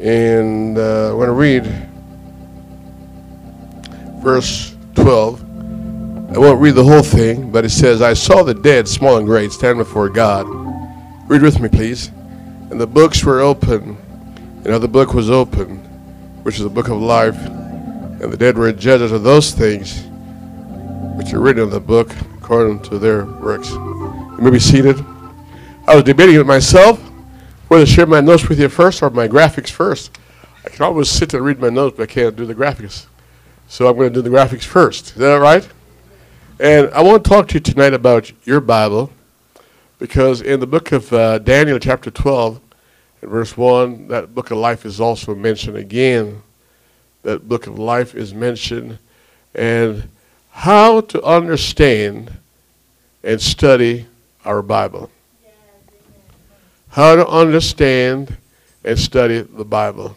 And uh, I want to read verse 12. I won't read the whole thing, but it says, I saw the dead, small and great, stand before God. Read with me, please. And the books were open. Another book was open, which is the book of life. And the dead were judges of those things which are written in the book according to their works. You may be seated. I was debating with myself whether to share my notes with you first or my graphics first. I can always sit and read my notes, but I can't do the graphics. So I'm going to do the graphics first. Is that right? And I want to talk to you tonight about your Bible because in the book of uh, Daniel, chapter 12, and verse 1, that book of life is also mentioned again. That book of life is mentioned. And how to understand and study our Bible. How to understand and study the Bible.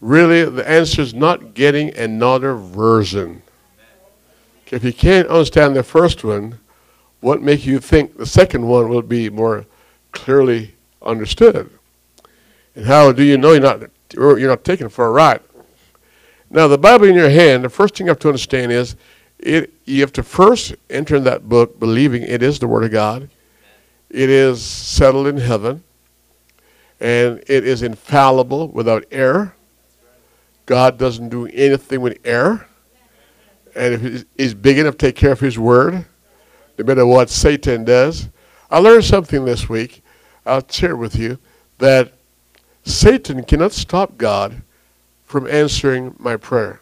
Really, the answer is not getting another version. If you can't understand the first one, what makes you think the second one will be more clearly understood? And how do you know you're not, you're not taken for a ride? Now, the Bible in your hand, the first thing you have to understand is it, you have to first enter in that book believing it is the Word of God. It is settled in heaven. And it is infallible without error. God doesn't do anything with error. And if he's big enough to take care of his word, no matter what Satan does. I learned something this week. I'll share with you that Satan cannot stop God from answering my prayer.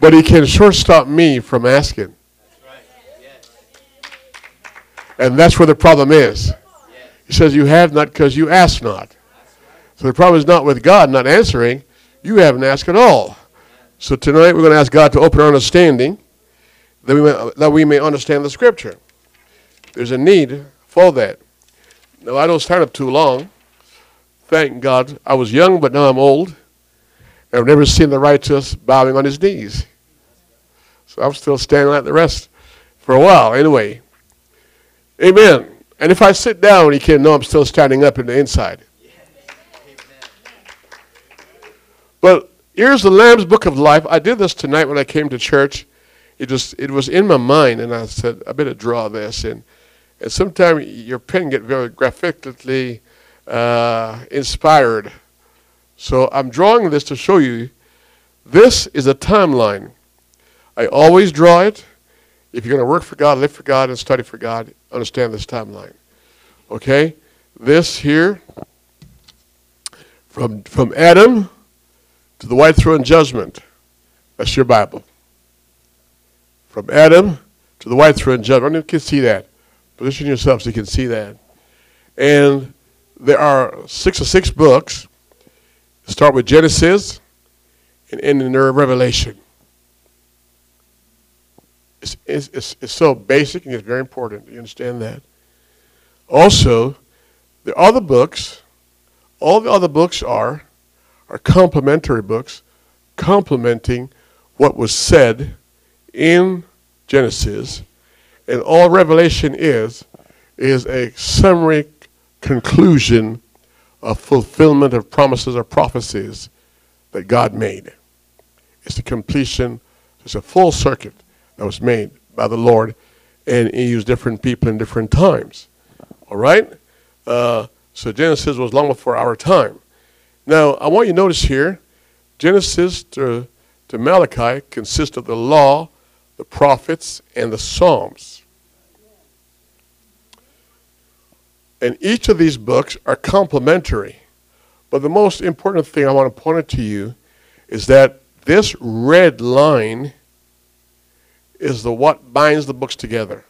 But he can sure stop me from asking. And that's where the problem is. He says, You have not because you ask not. So the problem is not with God not answering, you haven't asked at all. So tonight we're going to ask God to open our understanding that we may, that we may understand the Scripture. There's a need for that. Now, I don't stand up too long. Thank God. I was young, but now I'm old. I've never seen the righteous bowing on his knees. So I'm still standing like the rest for a while, anyway. Amen. And if I sit down, he can't know I'm still standing up in the inside. But here's the Lamb's Book of Life. I did this tonight when I came to church. It just it was in my mind, and I said I better draw this. And and sometimes your pen get very graphically uh, inspired. So I'm drawing this to show you. This is a timeline. I always draw it. If you're going to work for God, live for God, and study for God, understand this timeline. Okay? This here, from, from Adam to the white throne judgment. That's your Bible. From Adam to the white throne judgment. I you can see that. Position yourself so you can see that. And there are six or six books. Start with Genesis and end in Revelation. It's, it's, it's, it's so basic and it's very important. You understand that? Also, the other books, all the other books are are complementary books complementing what was said in Genesis. And all Revelation is, is a summary conclusion of fulfillment of promises or prophecies that God made. It's the completion, it's a full circuit that was made by the Lord, and He used different people in different times. All right? Uh, so Genesis was long before our time. Now, I want you to notice here Genesis to, to Malachi consists of the law, the prophets, and the Psalms. And each of these books are complementary. But the most important thing I want to point out to you is that this red line is the what binds the books together.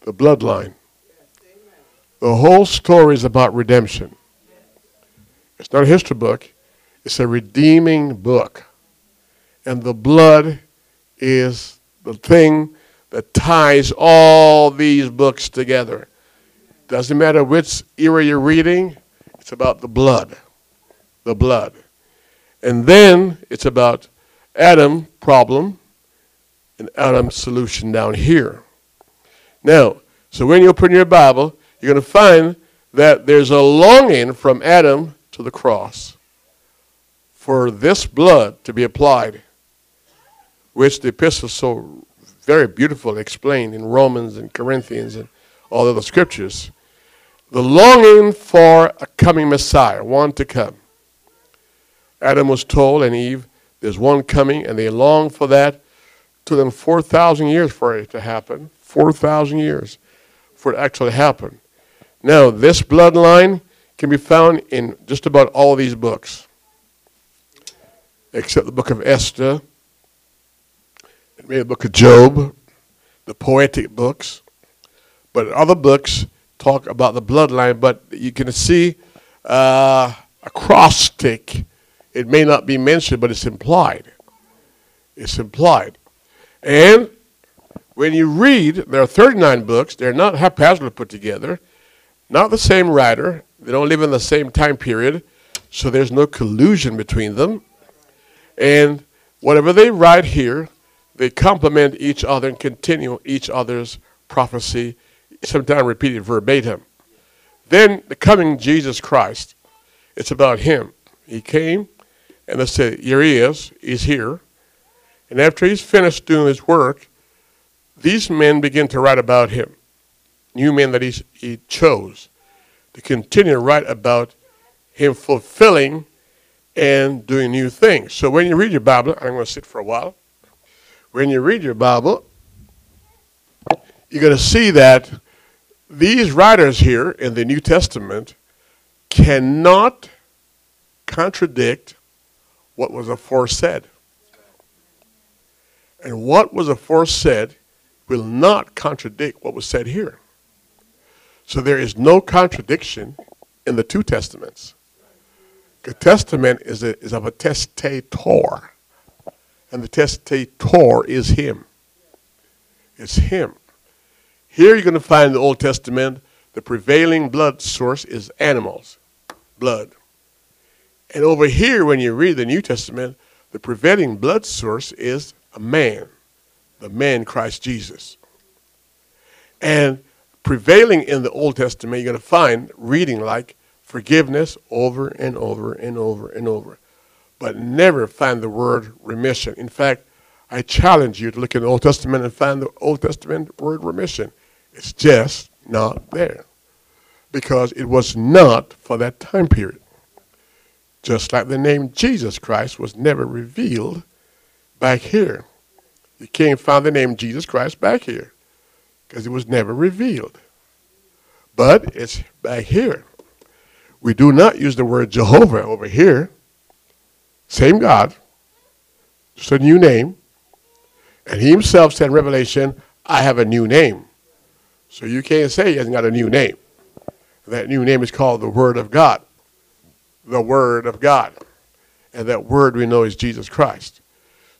The bloodline. The whole story is about redemption. It's not a history book, it's a redeeming book. And the blood is the thing that ties all these books together. Doesn't matter which era you're reading, it's about the blood. The blood. And then it's about Adam problem and Adam's solution down here. Now, so when you open your Bible, you're going to find that there's a longing from Adam to the cross for this blood to be applied, which the epistle so very beautifully explained in Romans and Corinthians and all the scriptures. The longing for a coming Messiah, one to come. Adam was told, and Eve, there's one coming, and they long for that. To them 4,000 years for it to happen. 4,000 years for it to actually happen. Now, this bloodline can be found in just about all these books, except the book of Esther, maybe the book of Job, the poetic books. But other books talk about the bloodline, but you can see uh, acrostic. It may not be mentioned, but it's implied. It's implied. And when you read, there are 39 books. They're not haphazardly put together, not the same writer. They don't live in the same time period, so there's no collusion between them. And whatever they write here, they complement each other and continue each other's prophecy, sometimes repeated verbatim. Then the coming Jesus Christ, it's about him. He came, and they said, Here he is, he's here. And after he's finished doing his work, these men begin to write about him. New men that he's, he chose to continue to write about him fulfilling and doing new things. So when you read your Bible, I'm going to sit for a while. When you read your Bible, you're going to see that these writers here in the New Testament cannot contradict what was aforesaid. And what was aforesaid will not contradict what was said here. So there is no contradiction in the two testaments. The testament is, a, is of a testator, and the testator is him. It's him. Here you're going to find in the Old Testament the prevailing blood source is animals, blood. And over here, when you read the New Testament, the prevailing blood source is a man, the man Christ Jesus. And prevailing in the Old Testament, you're going to find reading like forgiveness over and over and over and over, but never find the word remission. In fact, I challenge you to look in the Old Testament and find the Old Testament word remission. It's just not there because it was not for that time period. Just like the name Jesus Christ was never revealed back here. You can't find the name Jesus Christ back here because it was never revealed. But it's back here. We do not use the word Jehovah over here. Same God, just a new name. And he himself said in Revelation, I have a new name. So you can't say he hasn't got a new name. That new name is called the Word of God. The Word of God. And that Word we know is Jesus Christ.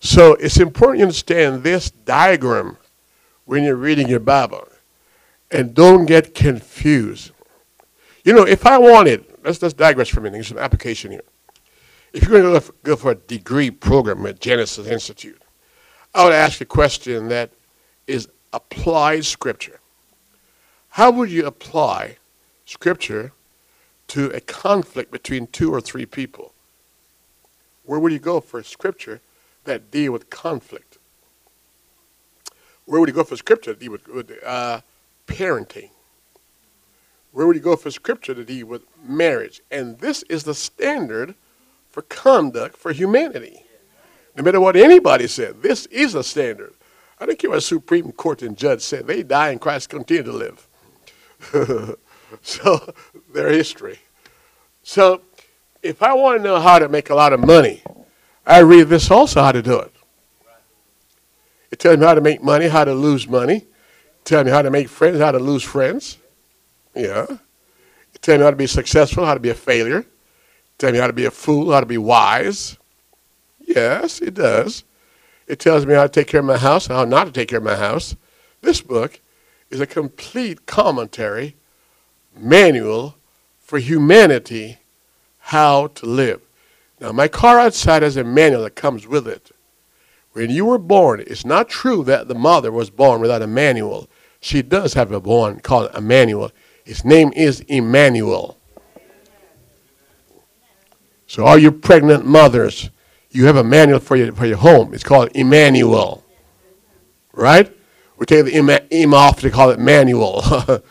So it's important you understand this diagram when you're reading your Bible. And don't get confused. You know, if I wanted, let's, let's digress for a minute, there's some application here. If you're going to go for a degree program at Genesis Institute, I would ask a question that is applied scripture. How would you apply scripture to a conflict between two or three people? Where would you go for scripture that deal with conflict? Where would you go for scripture that deal with, with uh, parenting? Where would you go for scripture to deal with marriage? And this is the standard for conduct for humanity. No matter what anybody said, this is a standard. I don't care what Supreme Court and judge said. They die and Christ continue to live. so their history. So if I want to know how to make a lot of money, I read this also how to do it. It tells me how to make money, how to lose money. It tells me how to make friends, how to lose friends. Yeah. It tells me how to be successful, how to be a failure. It tells me how to be a fool, how to be wise. Yes, it does. It tells me how to take care of my house and how not to take care of my house. This book is a complete commentary, manual for humanity how to live. Now, my car outside has a manual that comes with it. When you were born, it's not true that the mother was born without a manual. She does have a born called a manual. His name is Emmanuel. So, all you pregnant mothers, you have a manual for your, for your home. It's called Emmanuel. Right? We take the em, off to call it manual.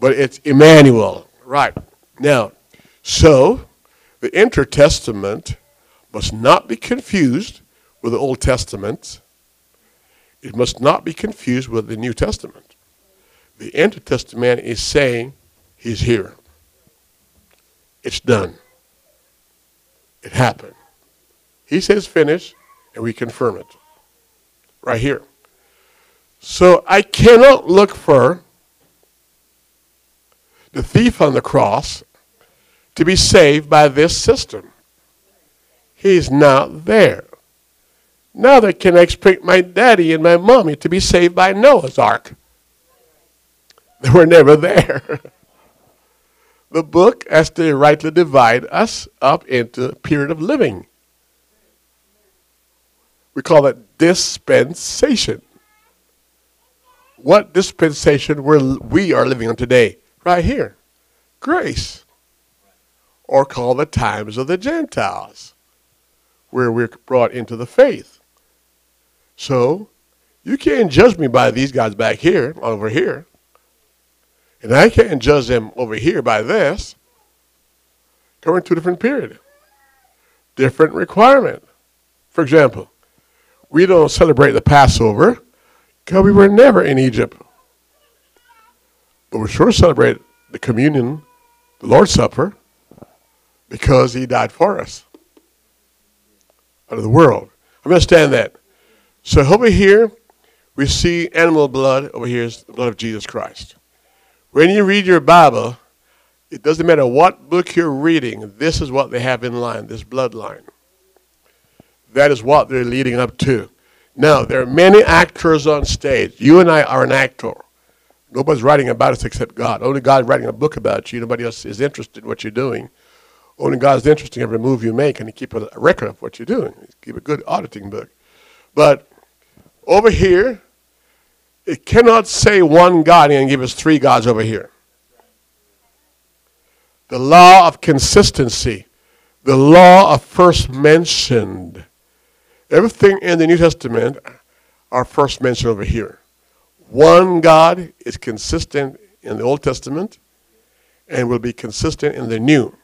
but it's Emmanuel. Right. Now, so the Intertestament must not be confused with the Old Testament. It must not be confused with the New Testament. The Intertestament is saying he's here. It's done. It happened. He says finish, and we confirm it. Right here. So I cannot look for the thief on the cross to be saved by this system. He's not there. Now they can expect my daddy and my mommy to be saved by Noah's ark. They were never there. the book has to rightly divide us up into a period of living. We call it dispensation. What dispensation we're, we are living on today? Right here. Grace. Or call the times of the Gentiles, where we're brought into the faith. So, you can't judge me by these guys back here, over here. And I can't judge them over here by this. Going to a different periods, Different requirement. For example, we don't celebrate the Passover because we were never in Egypt. But we sure celebrate the communion, the Lord's Supper, because he died for us out of the world. I understand that. So over here, we see animal blood. Over here is the blood of Jesus Christ. When you read your Bible, it doesn't matter what book you're reading, this is what they have in line, this bloodline. That is what they're leading up to. Now, there are many actors on stage. You and I are an actor. Nobody's writing about us except God. Only God is writing a book about you. Nobody else is interested in what you're doing. Only God is interested in every move you make, and He keep a record of what you're doing. He Keep a good auditing book. But over here, it cannot say one God and give us three gods over here. The law of consistency, the law of first mentioned Everything in the New Testament are first mentioned over here. One God is consistent in the Old Testament and will be consistent in the New.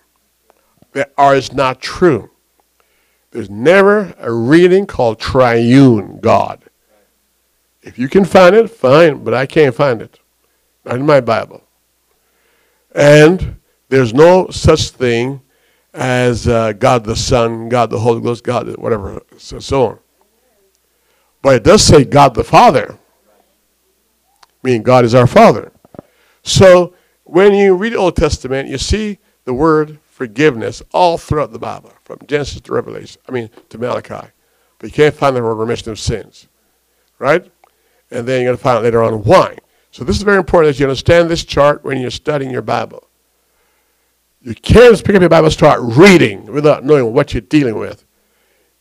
That are is not true. There's never a reading called triune God. If you can find it, fine, but I can't find it. Not in my Bible. And there's no such thing as uh, God the Son, God the Holy Ghost, God whatever, so, so on. But it does say God the Father, meaning God is our Father. So when you read the Old Testament, you see the word forgiveness all throughout the Bible, from Genesis to Revelation, I mean to Malachi. But you can't find the word remission of sins, right? And then you're going to find out later on why. So this is very important that you understand this chart when you're studying your Bible. You can't just pick up your Bible and start reading without knowing what you're dealing with.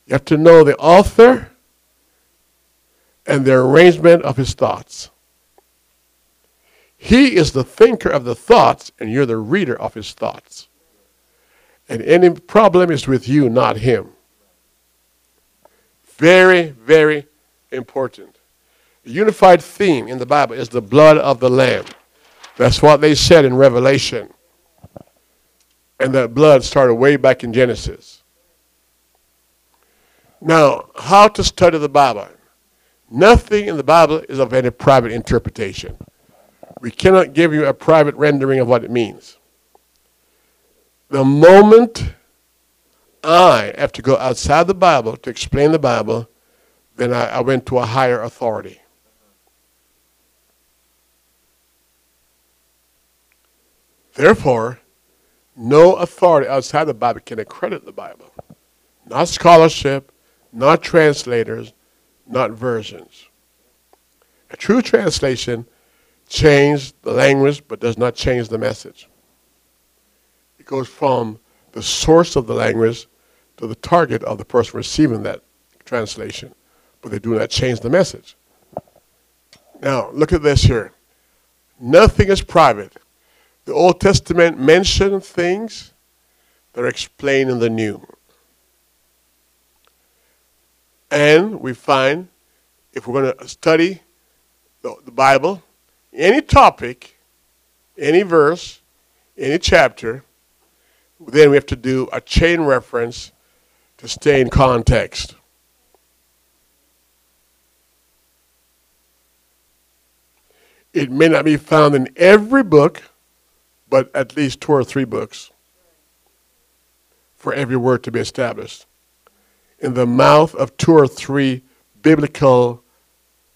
You have to know the author and the arrangement of his thoughts. He is the thinker of the thoughts, and you're the reader of his thoughts. And any problem is with you, not him. Very, very important. The unified theme in the Bible is the blood of the Lamb. That's what they said in Revelation. And that blood started way back in Genesis. Now, how to study the Bible? Nothing in the Bible is of any private interpretation. We cannot give you a private rendering of what it means. The moment I have to go outside the Bible to explain the Bible, then I, I went to a higher authority. Therefore, no authority outside the Bible can accredit the Bible. Not scholarship, not translators, not versions. A true translation changes the language but does not change the message. Goes from the source of the language to the target of the person receiving that translation, but they do not change the message. Now, look at this here. Nothing is private The Old Testament mentions things that are explained in the New. And we find if we're going to study the, the Bible, any topic, any verse, any chapter, then we have to do a chain reference to stay in context. It may not be found in every book, but at least two or three books for every word to be established. In the mouth of two or three biblical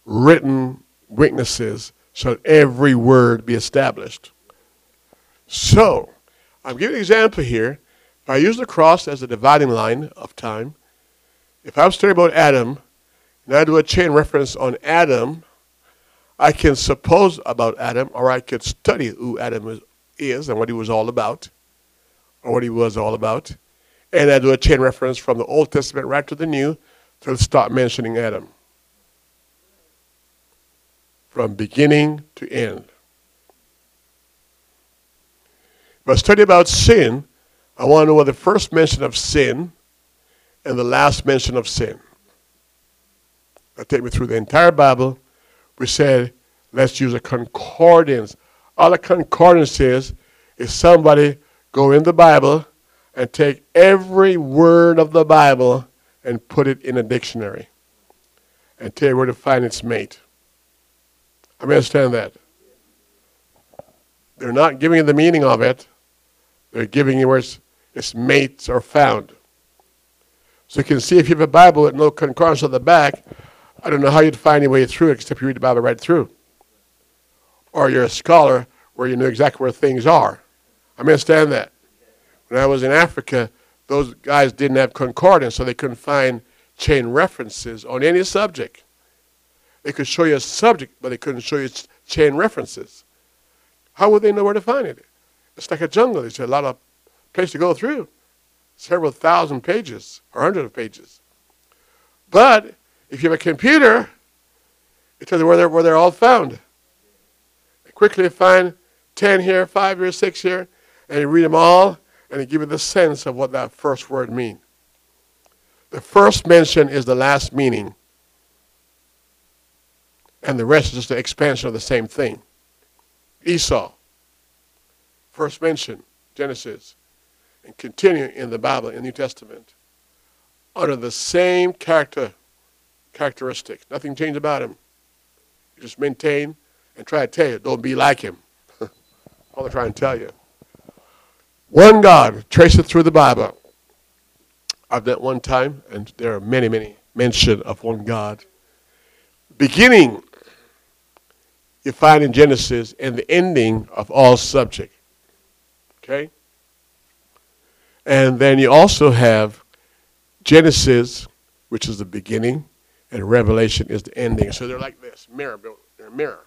written witnesses shall every word be established. So, I'm giving an example here. If I use the cross as a dividing line of time, if I'm studying about Adam, and I do a chain reference on Adam, I can suppose about Adam, or I could study who Adam is and what he was all about, or what he was all about, and I do a chain reference from the Old Testament right to the New to start mentioning Adam. From beginning to end. I study about sin, I want to know the first mention of sin and the last mention of sin. That take me through the entire Bible. We said, let's use a concordance. All a concordance is, is somebody go in the Bible and take every word of the Bible and put it in a dictionary and tell you where to find its mate. I understand that. They're not giving the meaning of it. They're giving you where its, its mates are found. So you can see if you have a Bible with no concordance on the back, I don't know how you'd find your way through it except you read the Bible right through. Or you're a scholar where you know exactly where things are. I understand that. When I was in Africa, those guys didn't have concordance, so they couldn't find chain references on any subject. They could show you a subject, but they couldn't show you chain references. How would they know where to find it? It's like a jungle. There's a lot of place to go through, several thousand pages or hundreds of pages. But if you have a computer, it tells you where they're, where they're all found. Quickly find 10 here, 5 here, 6 here, and you read them all, and it gives you the sense of what that first word means. The first mention is the last meaning, and the rest is just the expansion of the same thing. Esau, first mention, Genesis, and continue in the Bible, in the New Testament, under the same character, characteristics. Nothing changed about him. You just maintain and try to tell you, don't be like him. All I'm trying to tell you. One God, trace it through the Bible. I've done one time, and there are many, many mention of one God. Beginning, you find in Genesis, and the ending of all subject. Okay? And then you also have Genesis, which is the beginning, and Revelation is the ending. So they're like this mirror, they're mirror.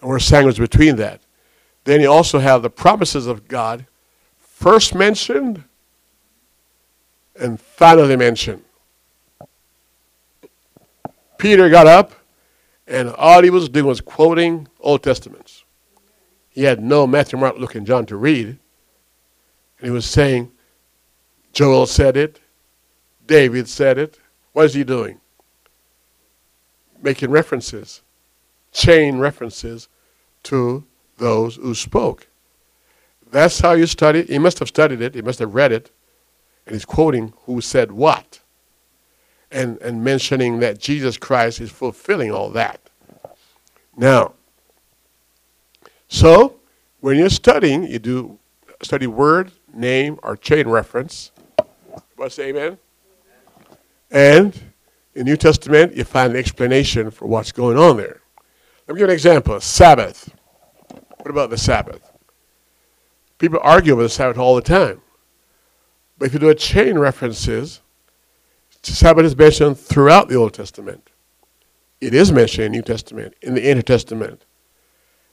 And we're sandwiched between that. Then you also have the promises of God, first mentioned and finally mentioned. Peter got up, and all he was doing was quoting Old Testaments. He had no Matthew, Mark, Luke, and John to read. And he was saying, Joel said it, David said it. What is he doing? Making references, chain references to those who spoke. That's how you study. He must have studied it. He must have read it. And he's quoting who said what. And, and mentioning that Jesus Christ is fulfilling all that. Now, so when you're studying, you do study word, name, or chain reference. Everybody say amen? And in the New Testament, you find an explanation for what's going on there. Let me give an example. Sabbath. What about the Sabbath? People argue over the Sabbath all the time. But if you do a chain references, Sabbath is mentioned throughout the Old Testament. It is mentioned in the New Testament, in the Intertestament,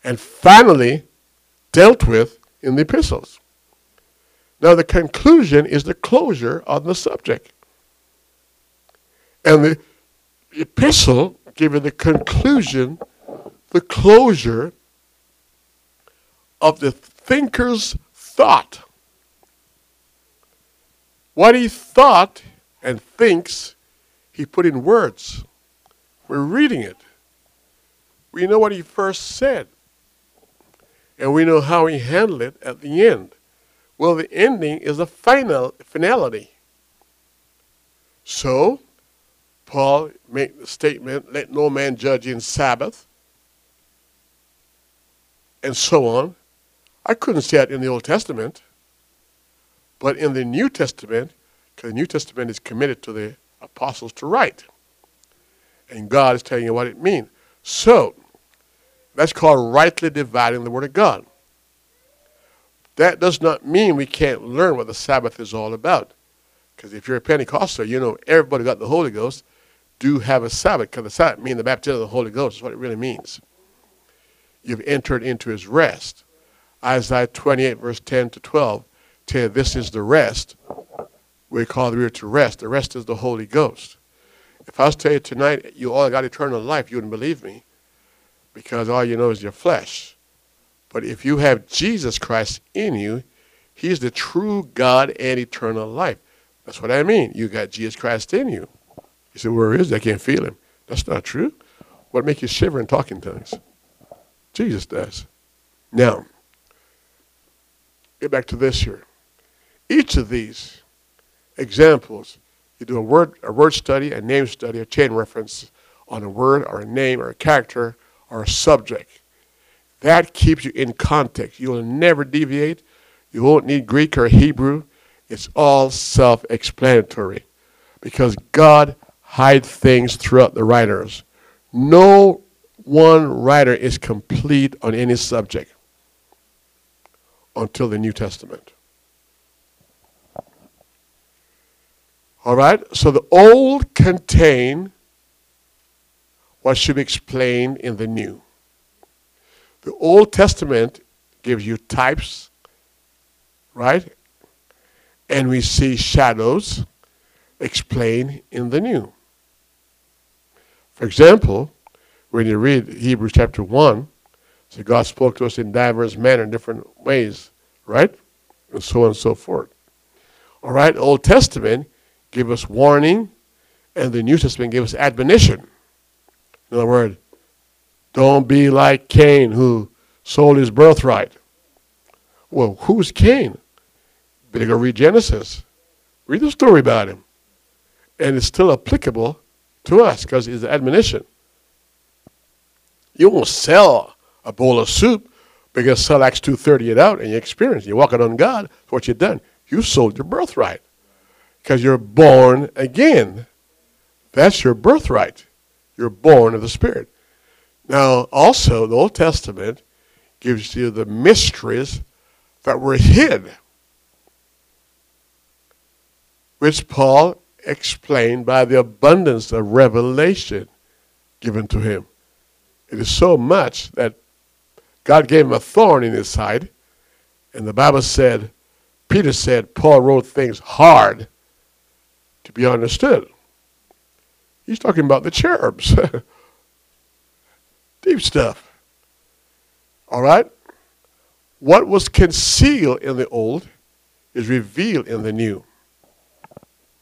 and finally dealt with in the epistles. Now the conclusion is the closure on the subject. And the epistle gives the conclusion, the closure of the thinker's thought. What he thought and thinks, he put in words. We're reading it. We know what he first said. And we know how he handled it at the end. Well, the ending is a final finality. So, Paul made the statement, let no man judge in Sabbath, and so on. I couldn't say it in the Old Testament, but in the New Testament, because the New Testament is committed to the apostles to write. And God is telling you what it means. So, that's called rightly dividing the Word of God. That does not mean we can't learn what the Sabbath is all about. Because if you're a Pentecostal, you know everybody got the Holy Ghost, do have a Sabbath, because the Sabbath means the baptism of the Holy Ghost is what it really means. You've entered into his rest. Isaiah 28, verse 10 to 12, tell this is the rest. We call the rear to rest. The rest is the Holy Ghost. If I was to tell you tonight you all got eternal life, you wouldn't believe me because all you know is your flesh. But if you have Jesus Christ in you, he's the true God and eternal life. That's what I mean. You got Jesus Christ in you. You say, where is he? I can't feel him. That's not true. What makes you shiver and talk in tongues? Jesus does. Now, get back to this here. Each of these examples, you do a word, a word study, a name study, a chain reference on a word or a name or a character or subject. That keeps you in context. You will never deviate. You won't need Greek or Hebrew. It's all self explanatory because God hides things throughout the writers. No one writer is complete on any subject until the New Testament. All right? So the Old contain what should be explained in the New. The Old Testament gives you types, right? And we see shadows explained in the New. For example, when you read Hebrews chapter 1, so God spoke to us in diverse manner, in different ways, right? And so on and so forth. All right, Old Testament gave us warning, and the New Testament give us admonition. In other words, don't be like Cain who sold his birthright. Well, who's Cain? Better read Genesis. Read the story about him. And it's still applicable to us because it's an admonition. You won't sell a bowl of soup because sell Acts 2.30 it out and you experience. You're walking on God. What you've done. You sold your birthright because you're born again. That's your birthright. You're born of the Spirit. Now, also, the Old Testament gives you the mysteries that were hid, which Paul explained by the abundance of revelation given to him. It is so much that God gave him a thorn in his side, and the Bible said, Peter said, Paul wrote things hard to be understood. He's talking about the cherubs. Deep stuff. All right? What was concealed in the old is revealed in the new.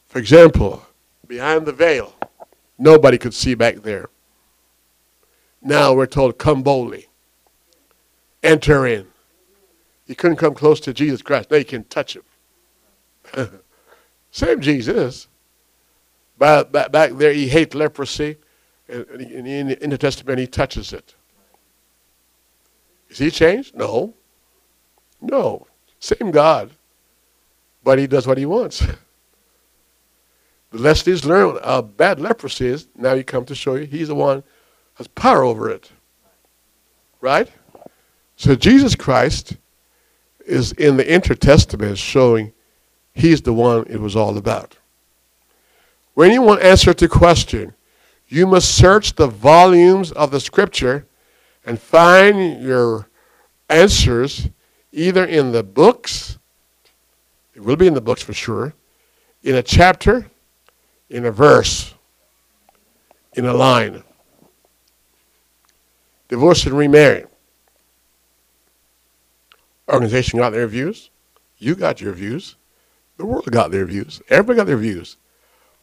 For example, behind the veil, nobody could see back there. Now we're told, come boldly. Enter in. You couldn't come close to Jesus Christ. Now you can touch him. Same Jesus. Back, back, back there, he hates leprosy. And in, in the Testament, he touches it. Is he changed? No. No. Same God. But he does what he wants. the less he's learned how bad leprosy is, now he comes to show you he's the one has power over it. Right? So Jesus Christ is in the Intertestament showing he's the one it was all about. When you want answer to question, you must search the volumes of the scripture and find your answers either in the books, it will be in the books for sure, in a chapter, in a verse, in a line. Divorce and remarry. organization got their views. You got your views. The world got their views. Everybody got their views.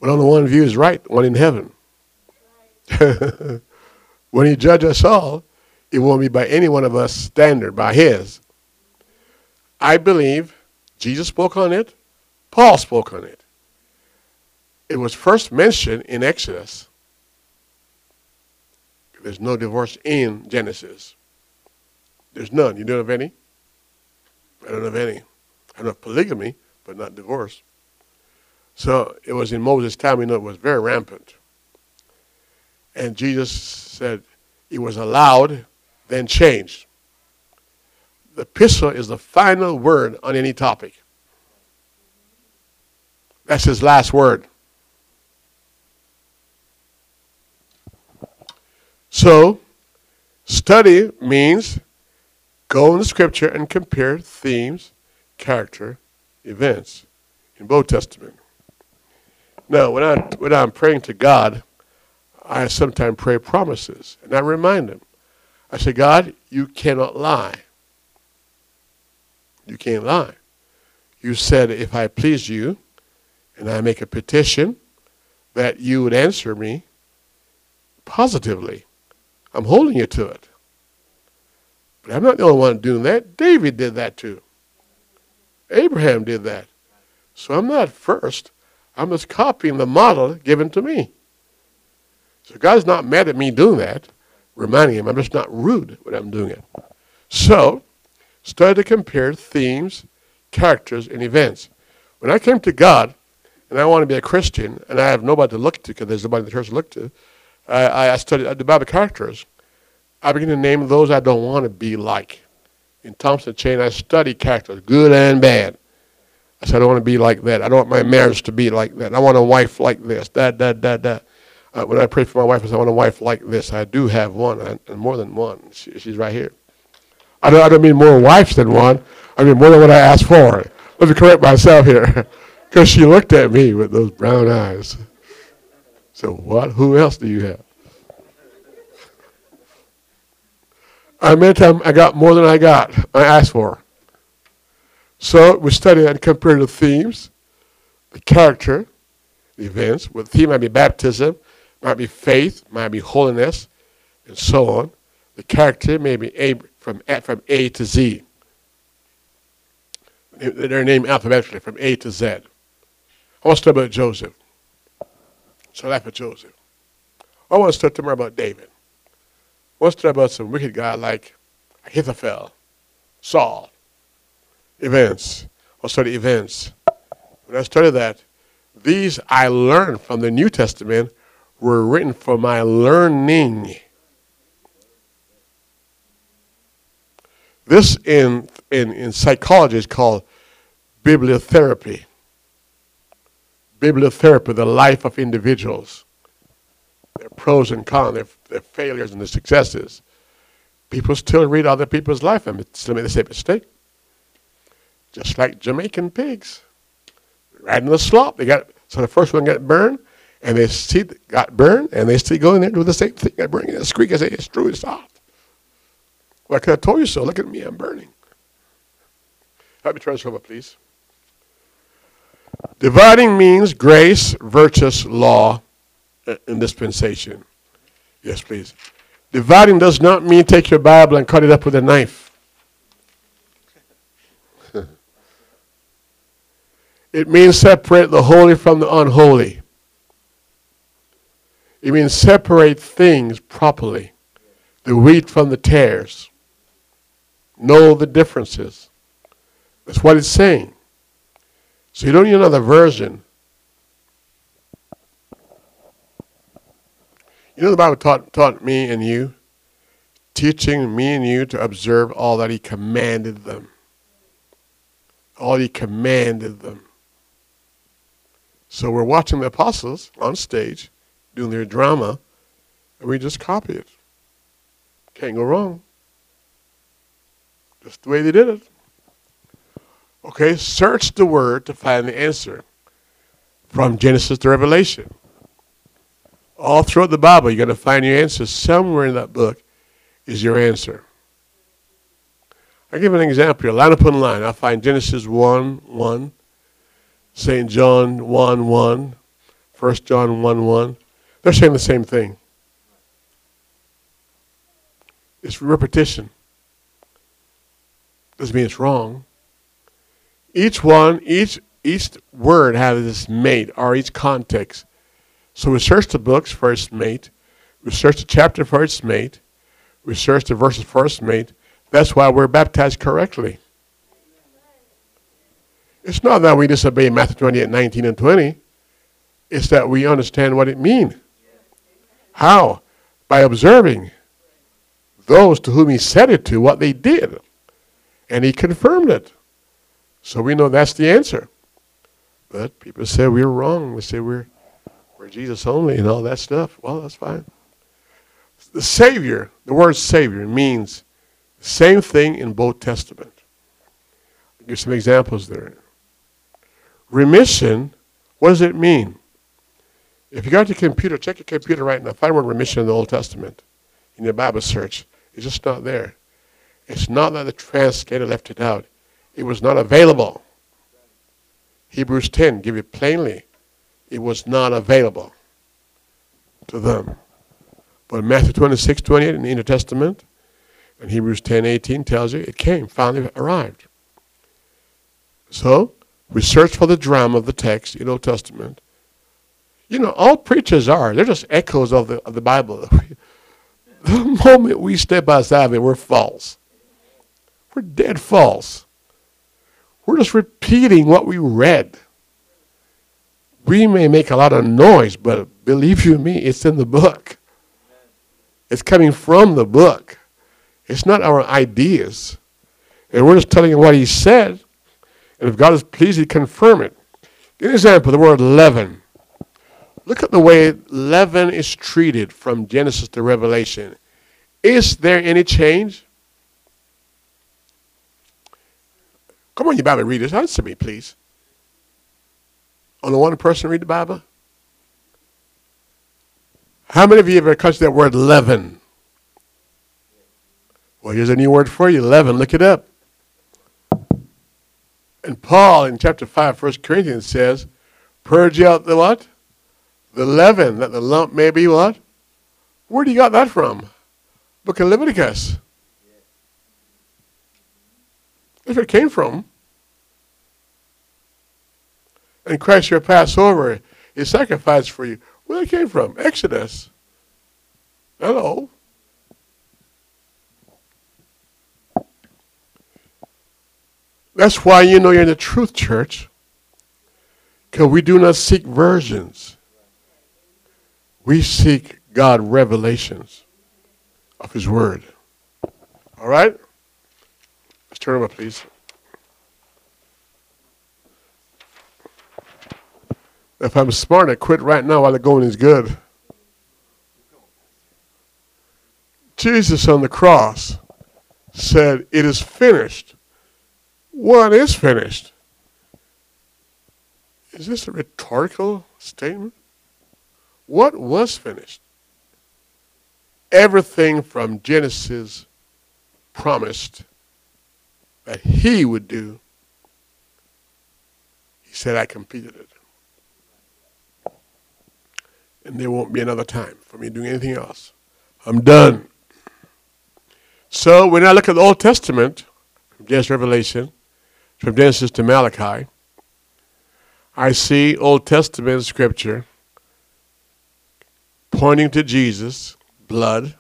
But only one view is right, one in heaven. when he judge us all, it won't be by any one of us standard, by his. I believe Jesus spoke on it, Paul spoke on it. It was first mentioned in Exodus. There's no divorce in Genesis. There's none. You don't have any? I don't have any. I don't know polygamy, but not divorce. So it was in Moses' time, we know it was very rampant. And Jesus said it was allowed, then changed. The epistle is the final word on any topic. That's his last word. So, study means go in the scripture and compare themes, character, events in both Testament. Now, when, I, when I'm praying to God, I sometimes pray promises, and I remind him. I say, God, you cannot lie. You can't lie. You said if I please you and I make a petition that you would answer me positively. I'm holding you to it. But I'm not the only one doing that. David did that too. Abraham did that. So I'm not first. I'm just copying the model given to me. So God's not mad at me doing that, reminding him I'm just not rude when I'm doing it. So, study to compare themes, characters, and events. When I came to God, and I want to be a Christian, and I have nobody to look to because there's nobody in the church to look to, I, I studied the Bible characters. I begin to name those I don't want to be like. In Thompson Chain, I study characters, good and bad. I said, I don't want to be like that. I don't want my marriage to be like that. I want a wife like this, that, that, that, that. Uh, when I pray for my wife, I say, I want a wife like this. I do have one, and more than one. She, she's right here. I don't, I don't mean more wives than one. I mean more than what I asked for. Let me correct myself here. Because she looked at me with those brown eyes. So what? Who else do you have? I meant I got more than I got. I asked for. So we study and compare the themes, the character, the events. Well, the theme might be baptism, might be faith, might be holiness, and so on. The character may be A, from, A, from A to Z. They're named alphabetically from A to Z. I want to talk about Joseph. So life of Joseph. I want to talk tomorrow about David. I want to talk about some wicked guy like Ahithophel, Saul, events. I'll study events. When I study that, these I learned from the New Testament were written for my learning. This in, in, in psychology is called bibliotherapy. Bibliotherapy, the life of individuals, their pros and cons, their, their failures and their successes. People still read other people's life and still make the same mistake. Just like Jamaican pigs. Right in the slop. They got so the first one got burned, and they see got burned, and they still go in there and do the same thing. I bring it a squeak. I say, it's true, it's hot. Well, I could have told you so. Look at me, I'm burning. Help me transfer over, please. Dividing means grace versus law uh, and dispensation. Yes, please. Dividing does not mean take your Bible and cut it up with a knife. it means separate the holy from the unholy. It means separate things properly, the wheat from the tares. Know the differences. That's what it's saying. So you don't need another version. You know the Bible taught, taught me and you, teaching me and you to observe all that he commanded them. All he commanded them. So we're watching the apostles on stage doing their drama, and we just copy it. Can't go wrong. Just the way they did it. Okay, search the word to find the answer from Genesis to Revelation. All throughout the Bible, you're going to find your answer. Somewhere in that book is your answer. I'll give an example here. Line upon line. I find Genesis 1 1, St. John 1 1, 1 John 1 1. They're saying the same thing. It's repetition. Doesn't mean it's wrong. Each one, each each word has its mate or each context. So we search the books for its mate. We search the chapter for its mate. We search the verses for its mate. That's why we're baptized correctly. It's not that we disobey Matthew 28, 19 and 20. It's that we understand what it means. How? By observing those to whom he said it to, what they did. And he confirmed it. So we know that's the answer. But people say we're wrong. They say we're, we're Jesus only and all that stuff. Well, that's fine. The Savior, the word Savior means the same thing in both Testaments. I'll give some examples there. Remission, what does it mean? If you got your computer, check your computer right now. Find word remission in the Old Testament in your Bible search. It's just not there. It's not that the translator left it out. It was not available. Hebrews 10 give it plainly. It was not available to them. But Matthew 26, 28 in the New Testament and Hebrews 10, 18 tells you it came, finally arrived. So, we search for the drama of the text in Old Testament. You know, all preachers are. They're just echoes of the, of the Bible. the moment we step outside of it, we're false. We're dead false. We're just repeating what we read. We may make a lot of noise, but believe you me, it's in the book. It's coming from the book. It's not our ideas. And we're just telling you what he said. And if God is pleased, he confirm it. An example, the word leaven. Look at the way leaven is treated from Genesis to Revelation. Is there any change? Come on, you Bible readers, answer me, please. Only one person read the Bible? How many of you ever touched that word leaven? Well, here's a new word for you, leaven. Look it up. And Paul in chapter 5, 1 Corinthians says, purge out the what? The leaven, that the lump may be what? Where do you got that from? Book of Leviticus. That's where it came from. And Christ your Passover is sacrificed for you. Where it came from? Exodus. Hello. That's why you know you're in the truth church. Because we do not seek versions. We seek God revelations of His Word. All right? Let's turn over, please. If I'm smart, I quit right now while the going is good. Jesus on the cross said, It is finished. What is finished? Is this a rhetorical statement? What was finished? Everything from Genesis promised that he would do, he said, I completed it. And there won't be another time for me doing anything else. I'm done. So when I look at the Old Testament, Genesis Revelation, from Genesis to Malachi, I see Old Testament scripture pointing to Jesus, blood,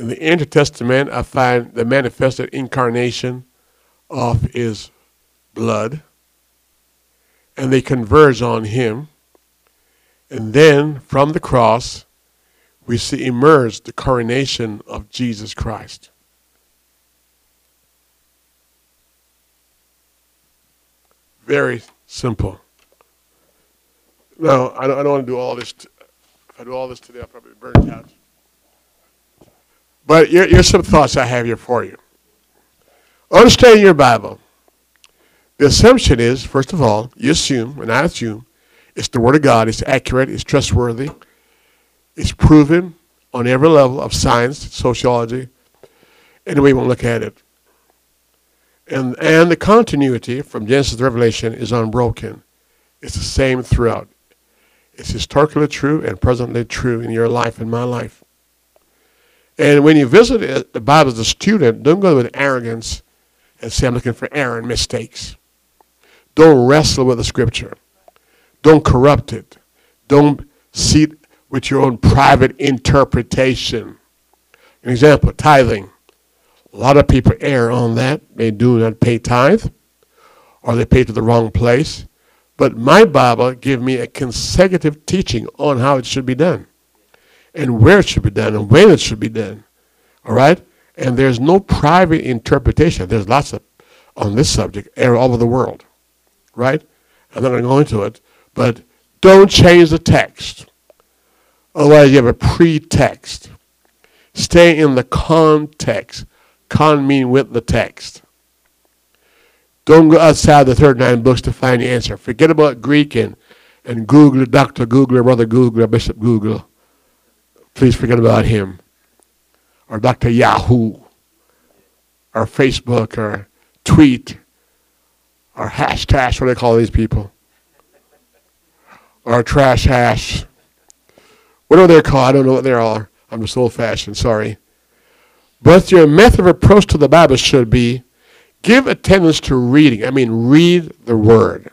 in the Intertestament, I find the manifested incarnation of his blood, and they converge on him. And then from the cross, we see emerge the coronation of Jesus Christ. Very simple. Now, I don't, I don't want to do all this. If I do all this today, I'll probably burn out. But here, here's some thoughts I have here for you. Understand your Bible. The assumption is, first of all, you assume, and I assume, it's the Word of God, it's accurate, it's trustworthy, it's proven on every level of science, sociology, you want to look at it. And, and the continuity from Genesis to Revelation is unbroken. It's the same throughout. It's historically true and presently true in your life and my life. And when you visit it, the Bible as a student, don't go with arrogance and say, I'm looking for error and mistakes. Don't wrestle with the scripture. Don't corrupt it. Don't see it with your own private interpretation. An example, tithing. A lot of people err on that. They do not pay tithe, or they pay to the wrong place. But my Bible gives me a consecutive teaching on how it should be done, and where it should be done, and when it should be done. All right? And there's no private interpretation. There's lots of on this subject all over the world. Right? I'm not going to go into it, but don't change the text. Otherwise, you have a pretext. Stay in the context. Con mean with the text. Don't go outside the 39 books to find the answer. Forget about Greek and, and Google, Dr. Google, Brother Google, Bishop Google. Please forget about him. Or Dr. Yahoo. Or Facebook or tweet. Or hashtag, what do they call these people? Or trash hash. Whatever they're called, I don't know what they are. I'm just old fashioned, sorry. But your method of approach to the Bible should be give attendance to reading. I mean, read the Word.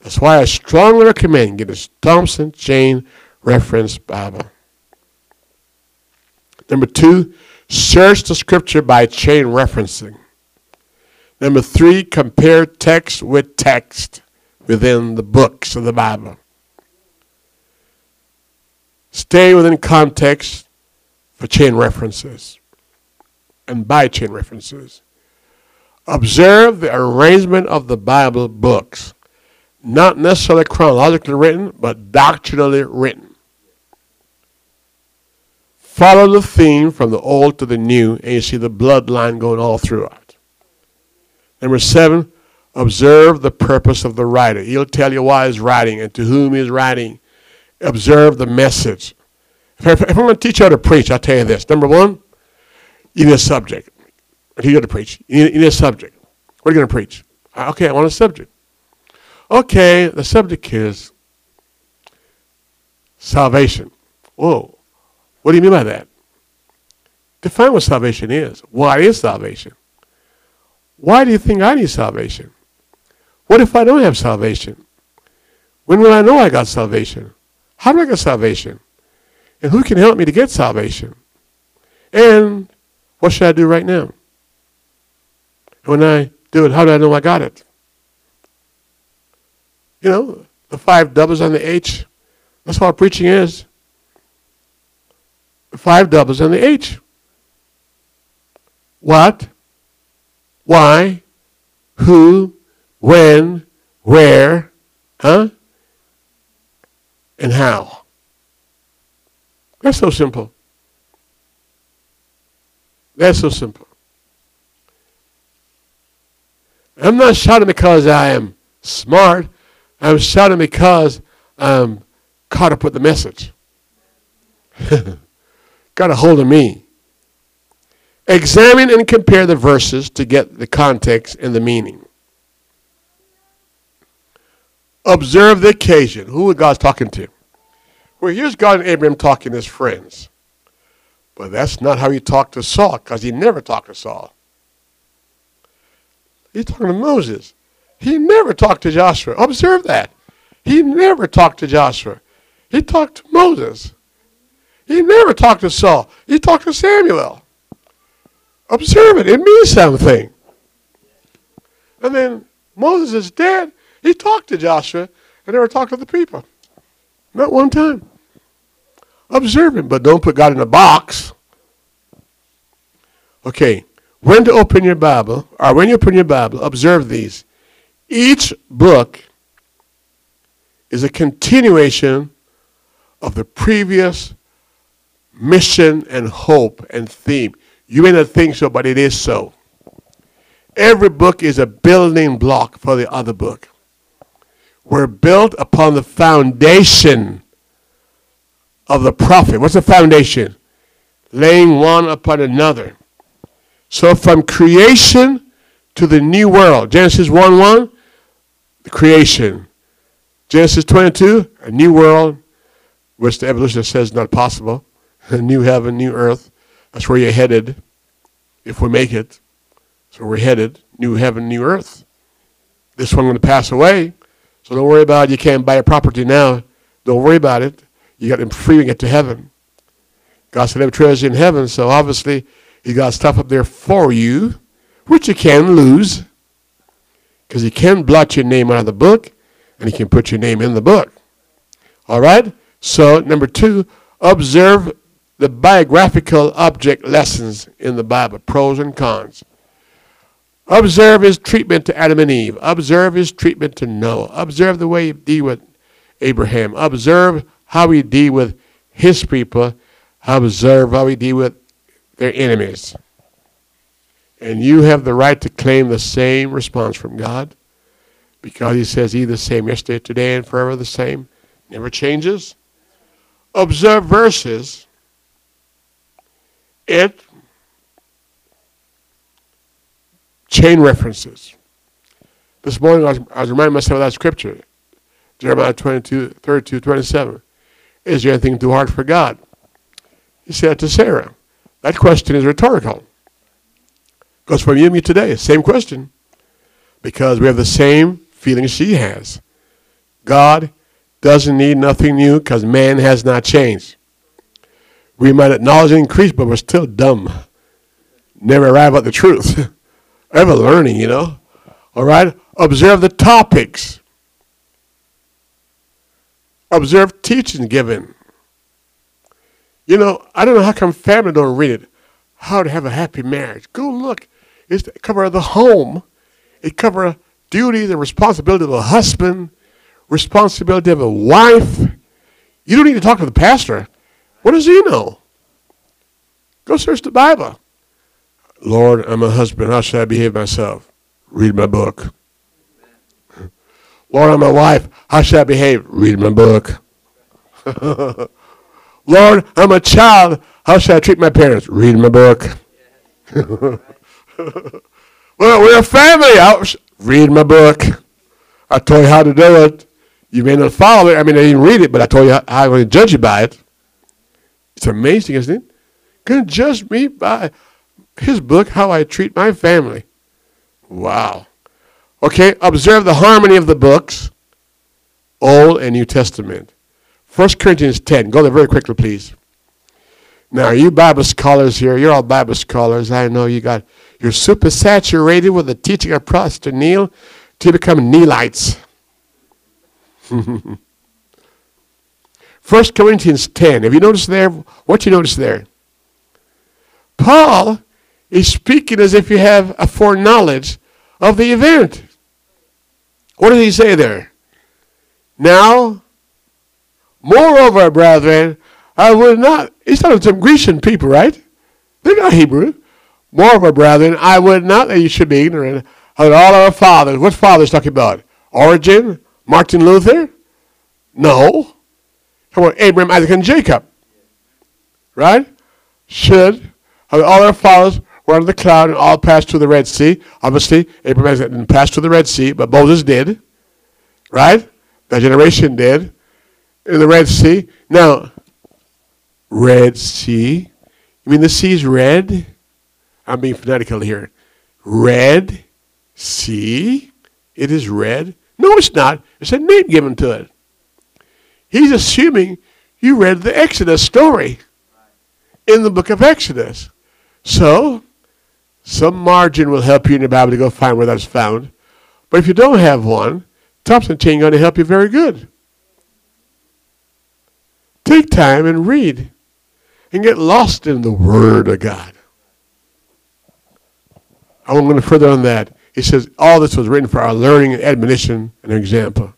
That's why I strongly recommend get a Thompson Chain Reference Bible. Number two, search the Scripture by chain referencing. Number three, compare text with text within the books of the Bible. Stay within context for chain references and by chain references. Observe the arrangement of the Bible books, not necessarily chronologically written, but doctrinally written. Follow the theme from the old to the new, and you see the bloodline going all throughout. Number seven, observe the purpose of the writer. He'll tell you why he's writing and to whom he's writing. Observe the message. If, I'm going to teach you how to preach, I'll tell you this. Number one, need a subject. What are you got to preach. You need a subject. What are you going to preach? Okay, I want a subject. Okay, the subject is salvation. Whoa. What do you mean by that? Define what salvation is. What is salvation? Why do you think I need salvation? What if I don't have salvation? When will I know I got salvation? How do I get salvation? And who can help me to get salvation? And what should I do right now? When I do it, how do I know I got it? You know, the five W's on the H. That's what preaching is. Five W's on the H. What? Why? Who? When? Where? Huh? And how? That's so simple. That's so simple. I'm not shouting because I am smart. I'm shouting because I'm caught up with the message. Got a hold of me. Examine and compare the verses to get the context and the meaning. Observe the occasion. Who God talking to? Well, here's God and Abraham talking as friends. But that's not how he talked to Saul, because he never talked to Saul. He's talking to Moses. He never talked to Joshua. Observe that. He never talked to Joshua. He talked to Moses. He never talked to Saul. He talked to Samuel. Observe it. It means something. And then Moses is dead. He talked to Joshua and never talked to the people. Not one time. Observe him, but don't put God in a box. Okay, when to open your Bible, or when you open your Bible, observe these. Each book is a continuation of the previous mission and hope and theme. You may not think so, but it is so. Every book is a building block for the other book. We're built upon the foundation of the prophet. What's the foundation? Laying one upon another. So from creation to the new world. Genesis 1 1, the creation. Genesis 22, a new world, which the evolutionist says is not possible. A new heaven, new earth. That's where you're headed if we make it. So we're headed, new heaven, new earth. This one going to pass away. So don't worry about it. You can't buy a property now. Don't worry about it. You got them free to get to heaven. God said have treasure in heaven, so obviously He got stuff up there for you, which you can lose. Because He can blot your name out of the book, and He can put your name in the book. All right? So, number two, observe the biographical object lessons in the Bible, pros and cons. Observe his treatment to Adam and Eve. Observe his treatment to Noah. Observe the way he deal with Abraham. Observe how we deal with his people. Observe how we deal with their enemies. And you have the right to claim the same response from God because he says he's the same yesterday, today, and forever the same. Never changes. Observe verses. It chain references. This morning I was, I was reminding myself of that scripture, Jeremiah 22, 32, 27. Is there anything too hard for God? He said to Sarah. That question is rhetorical. Goes from you and me today. Same question. Because we have the same feeling she has. God doesn't need nothing new because man has not changed. We might acknowledge and increase, but we're still dumb. Never arrive at the truth. ever learning, you know. All right? Observe the topics. Observe teaching given. You know, I don't know how come family don't read it. How to have a happy marriage. Go look. It's the cover of the home. It covers duties and responsibility of a husband, responsibility of a wife. You don't need to talk to the pastor. What does he know? Go search the Bible. Lord, I'm a husband. How should I behave myself? Read my book. Lord, I'm a wife. How should I behave? Read my book. Lord, I'm a child. How should I treat my parents? Read my book. well, we're a family. I'll read my book. I told you how to do it. You may not follow it. I mean, I didn't read it, but I told you how, how I'm going to judge you by it. It's amazing, isn't it? Going to judge me by his book, How I Treat My Family. Wow. Okay, observe the harmony of the books, Old and New Testament. 1 Corinthians 10. Go there very quickly, please. Now, you Bible scholars here, you're all Bible scholars. I know you got, you're super saturated with the teaching of Pastor Neil to become Neelites. 1 Corinthians 10. Have you noticed there? What you notice there? Paul is speaking as if you have a foreknowledge of the event. What does he say there? Now, moreover, brethren, I will not. He's talking to some Grecian people, right? They're not Hebrew. Moreover, brethren, I would not that you should be ignorant of all our fathers. What fathers talking about? Origen? Martin Luther? No. Come on, Abraham, Isaac, and Jacob. Right? Should have all our fathers were under the cloud and all passed through the Red Sea. Obviously, Abraham didn't pass through the Red Sea, but Moses did. Right? That generation did. In the Red Sea. Now, Red Sea. You mean the sea's red? I'm being fanatical here. Red Sea? It is red? No, it's not. It's a name given to it. He's assuming you read the Exodus story in the book of Exodus. So, some margin will help you in the Bible to go find where that's found. But if you don't have one, Thompson Chain going to help you very good. Take time and read and get lost in the Word of God. I'm going to further on that. It says, all this was written for our learning and admonition and example.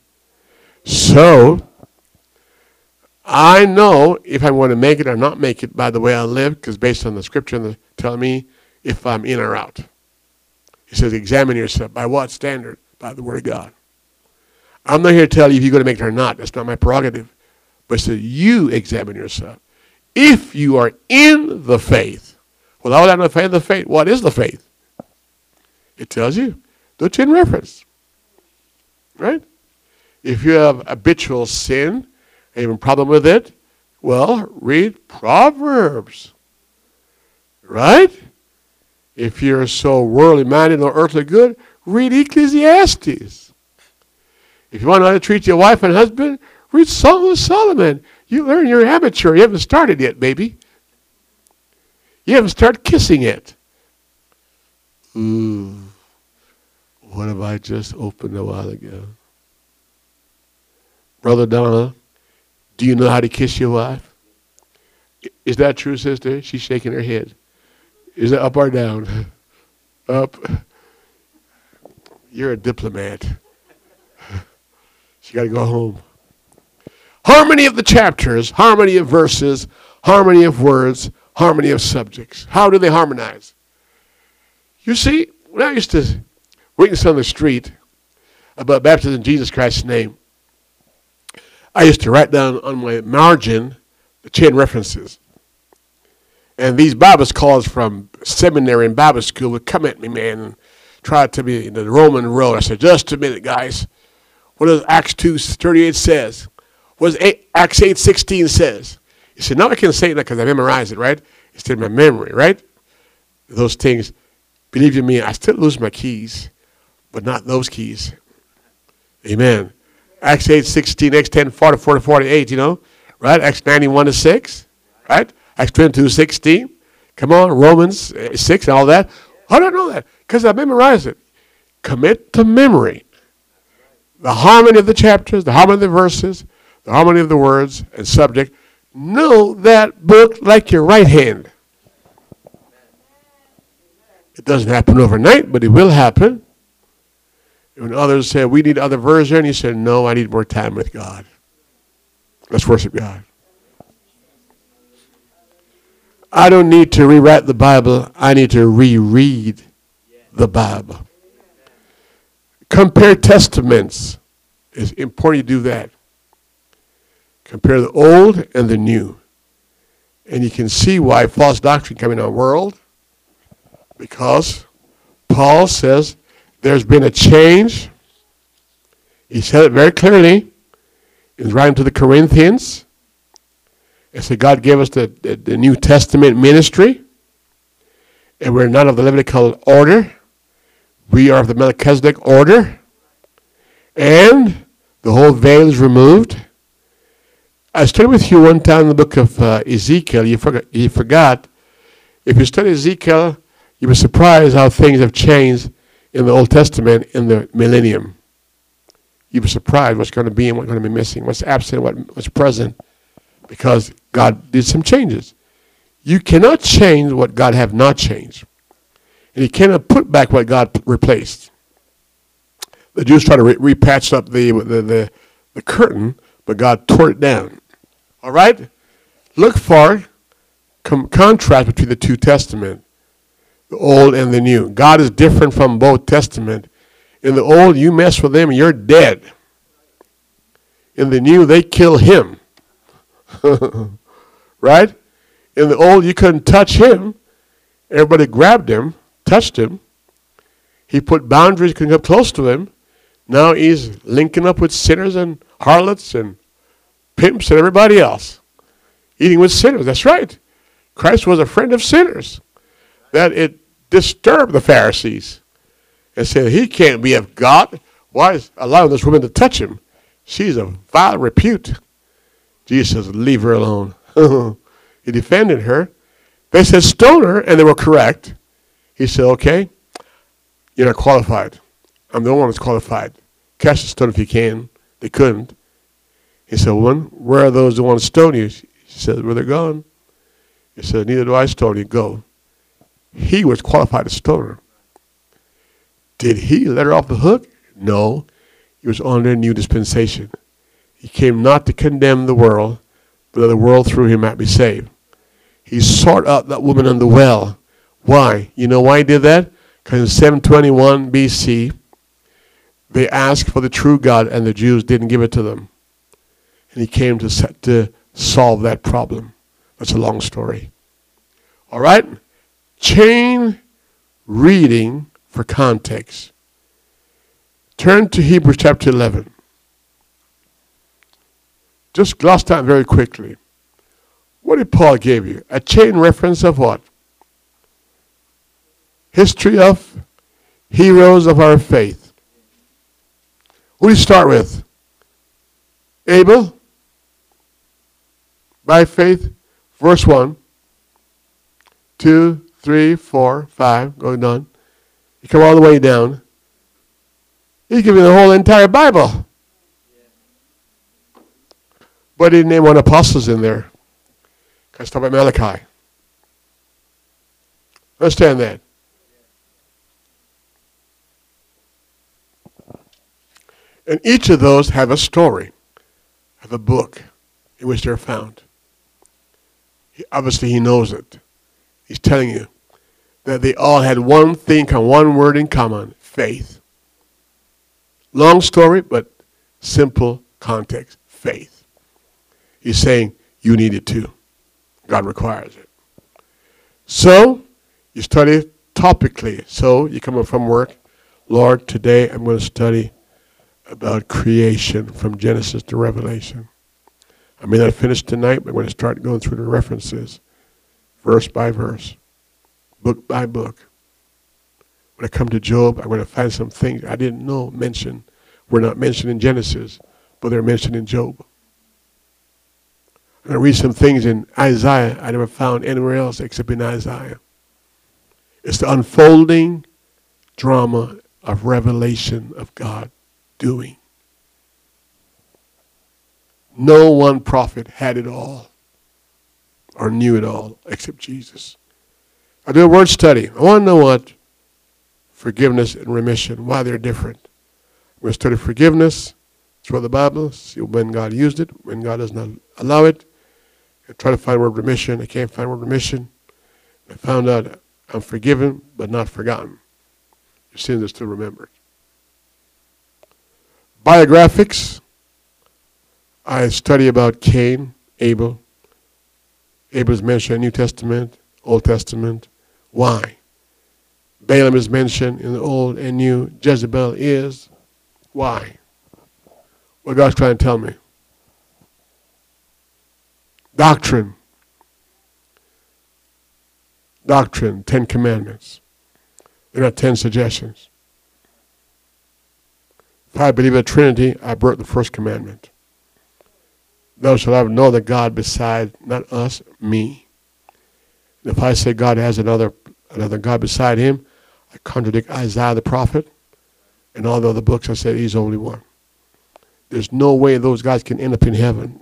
So, I know if I'm going to make it or not make it by the way I live, because based on the scripture and the, telling me if I'm in or out. He says, examine yourself. By what standard? By the Word of God. I'm not here to tell you if you're going to make it or not. That's not my prerogative. But he says, you examine yourself. If you are in the faith, without the faith, the faith, what is the faith? It tells you the chain reference. Right? If you have habitual sin, you have a problem with it, well, read Proverbs. Right? If you're so worldly minded or earthly good, read Ecclesiastes. If you want to know how to treat your wife and husband, read Song of Solomon. You learn you're amateur. You haven't started yet, baby. You haven't started kissing yet. Ooh, what have I just opened a while ago? Brother Donna, do you know how to kiss your wife? Is that true, sister? She's shaking her head. Is it up or down? up. You're a diplomat. she got to go home. Harmony of the chapters, harmony of verses, harmony of words, harmony of subjects. How do they harmonize? You see, when I used to witness on the street about baptism in Jesus Christ's name, I used to write down on my margin the chain references. And these Bible scholars from seminary and Bible school would come at me, man, and try to be in the Roman road. I said, just a minute, guys. What does Acts 2 38 says? What does Acts 8 16 says? He said, now I can say that because I memorized it, right? It's in my memory, right? Those things, believe you me, I still lose my keys, but not those keys. Amen. Acts 8 16, Acts 10 40, 40 48, you know, right? Acts 91 to 6, right? Acts 22 16. Come on, Romans uh, 6 and all that. How do I know that? Because I memorized it. Commit to memory the harmony of the chapters, the harmony of the verses, the harmony of the words and subject. Know that book like your right hand. It doesn't happen overnight, but it will happen. When others say, we need other version, he said, no, I need more time with God. Let's worship God. I don't need to rewrite the Bible. I need to reread the Bible. Compare testaments. It's important you do that. Compare the old and the new. And you can see why false doctrine coming in our world. Because Paul says there's been a change. He said it very clearly. He's writing to the Corinthians. He said God gave us the, the, the New Testament ministry. And we're not of the Levitical order. We are of the Melchizedek order. And the whole veil is removed. I studied with you one time in the book of uh, Ezekiel. You forgot, you forgot. If you study Ezekiel, you were surprised how things have changed in the Old Testament in the millennium. You'd be surprised what's going to be and what's going to be missing, what's absent, what, what's present, because God did some changes. You cannot change what God have not changed. And you cannot put back what God replaced. The Jews tried to re- repatch up the, the, the, the curtain, but God tore it down. All right? Look for com- contrast between the two testaments the old and the new. God is different from both testament. In the old, you mess with them, you're dead. In the new, they kill him. right? In the old, you couldn't touch him. Everybody grabbed him, touched him. He put boundaries, couldn't come close to him. Now he's linking up with sinners and harlots and pimps and everybody else. Eating with sinners. That's right. Christ was a friend of sinners. That it disturbed the Pharisees and said, He can't be of God. Why is allowing this woman to touch him? She's of vile repute. Jesus says, Leave her alone. Uh-huh. he defended her. They said, Stone her, and they were correct. He said, Okay, you're not qualified. I'm the only one that's qualified. Cast a stone if you can. They couldn't. He said, One, where are those who want to stone you? She said, Well, they're gone. He said, Neither do I stone you. Go he was qualified to stone her. Did he let her off the hook? No. He was under a new dispensation. He came not to condemn the world, that the world through him might be saved. He sought out that woman in the well. Why? You know why he did that? Because in 721 BC, they asked for the true God, and the Jews didn't give it to them. And he came to, set, to solve that problem. That's a long story. All right? chain reading for context. Turn to Hebrews chapter 11. Just gloss that very quickly. What did Paul give you? A chain reference of what? History of heroes of our faith. Who do you start with? Abel, by faith, verse 1, 2, 3, 4, 5, going down. You come all the way down. He's giving the whole entire Bible. But he didn't name one apostles in there. Because talk about Malachi. Understand that. And each of those have a story, have a book in which they're found. He, obviously, he knows it. He's telling you that they all had one thing, one word in common faith. Long story, but simple context faith. He's saying you need it too. God requires it. So, you study topically. So, you come up from work. Lord, today I'm going to study about creation from Genesis to Revelation. I may not finish tonight, but I'm going to start going through the references, verse by verse, book by book. When I come to Job, I'm going to find some things I didn't know mentioned. Were not mentioned in Genesis, but they're mentioned in Job. Going to read some things in Isaiah I never found anywhere else except in Isaiah. It's the unfolding drama of revelation of God doing. No one prophet had it all or knew it all except Jesus. I do a word study. I want to know what forgiveness and remission, why they're different. To study forgiveness through the Bible, see when God used it, when God does not allow it. I try to find word remission. I can't find word remission. I found out I'm forgiven but not forgotten. Your sins are still remembered biographics. I study about Cain, Abel. Abel is mentioned in the New Testament, Old Testament. Why? Balaam is mentioned in the Old and New. Jezebel is. Why? What God's trying to tell me. Doctrine. Doctrine, Ten Commandments. There are ten suggestions. If I believe in the Trinity, I broke the first commandment. Thou shalt have no other God beside, not us, me. And if I say God has another, another God beside him, I contradict Isaiah the prophet and all the other books. I said he's only one. There's no way those guys can end up in heaven.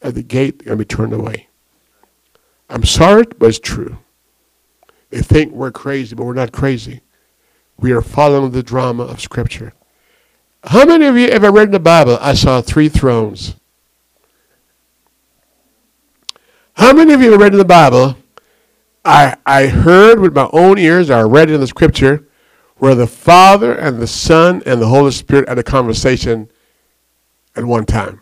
At the gate, they're going to be turned away. I'm sorry, but it's true. They think we're crazy, but we're not crazy. We are following the drama of Scripture. How many of you ever read in the Bible, I saw three thrones? How many of you ever read in the Bible, I, I heard with my own ears, I read in the scripture, where the Father and the Son and the Holy Spirit had a conversation at one time?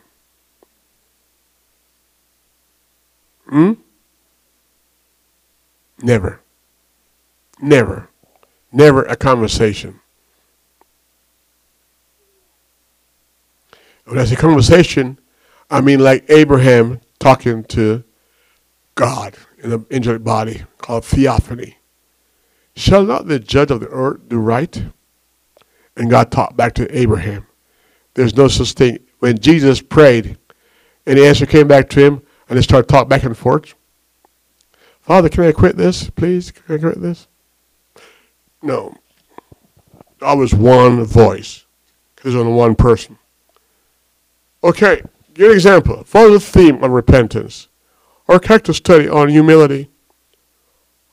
Hmm? Never. Never. Never a conversation. When I say conversation, I mean like Abraham talking to God in an angelic body called theophany. Shall not the judge of the earth do right? And God talked back to Abraham. There's no such thing. When Jesus prayed and the answer came back to him and they started talking back and forth. Father, can I quit this, please? Can I quit this? No. I was one voice. Because only one person. Okay, give an example. Follow the theme of repentance. Or a character study on humility.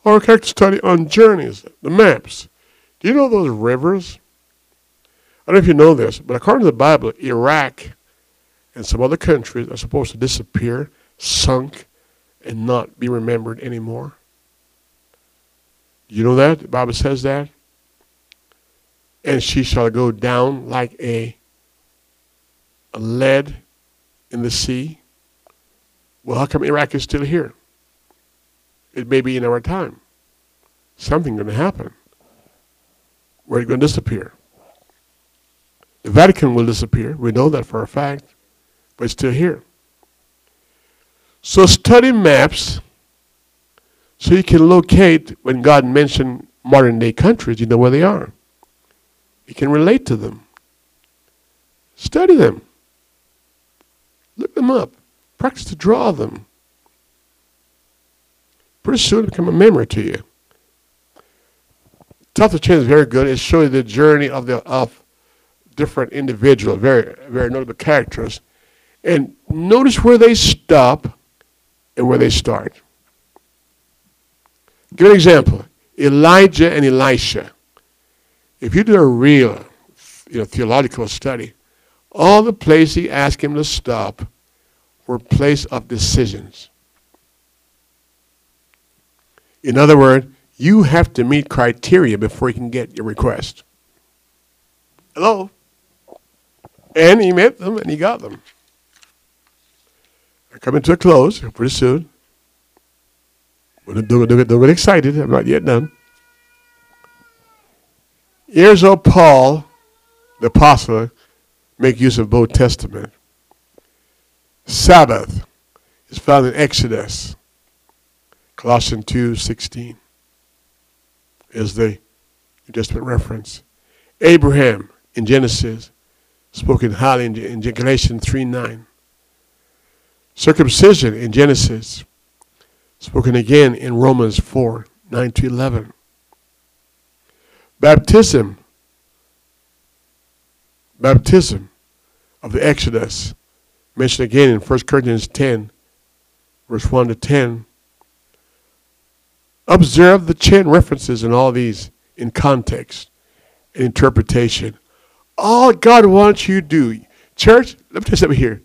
Or a character study on journeys, the maps. Do you know those rivers? I don't know if you know this, but according to the Bible, Iraq and some other countries are supposed to disappear, sunk, and not be remembered anymore. You know that? The Bible says that. And she shall go down like a lead in the sea. Well, how come Iraq is still here? It may be in our time. Something going to happen. we're going to disappear. The Vatican will disappear. We know that for a fact, but it's still here. So study maps so you can locate when God mentioned modern day countries, you know where they are. You can relate to them. Study them. Look them up. Practice to draw them. Pretty soon become a memory to you. Thompson Chain is very good. It shows you the journey of the of different individuals, very very notable characters. And notice where they stop and where they start. Give an example. Elijah and Elisha. If you do a real you know, theological study, all the places he asked him to stop were place of decisions. In other words, you have to meet criteria before you can get your request. Hello? And he met them and he got them. Coming to a close pretty soon. Don't, don't, don't, don't get excited. I'm not yet done. Here's how Paul, the apostle, make use of both Testament. Sabbath is found in Exodus. Colossians 2.16 is the New Testament reference. Abraham in Genesis, spoken highly in, in Galatians 3.9. Circumcision in Genesis, spoken again in Romans 4 9 to 11. Baptism, baptism of the Exodus, mentioned again in 1 Corinthians 10, verse 1 to 10. Observe the chain references in all these in context and interpretation. All God wants you to do, church, let me tell you something here.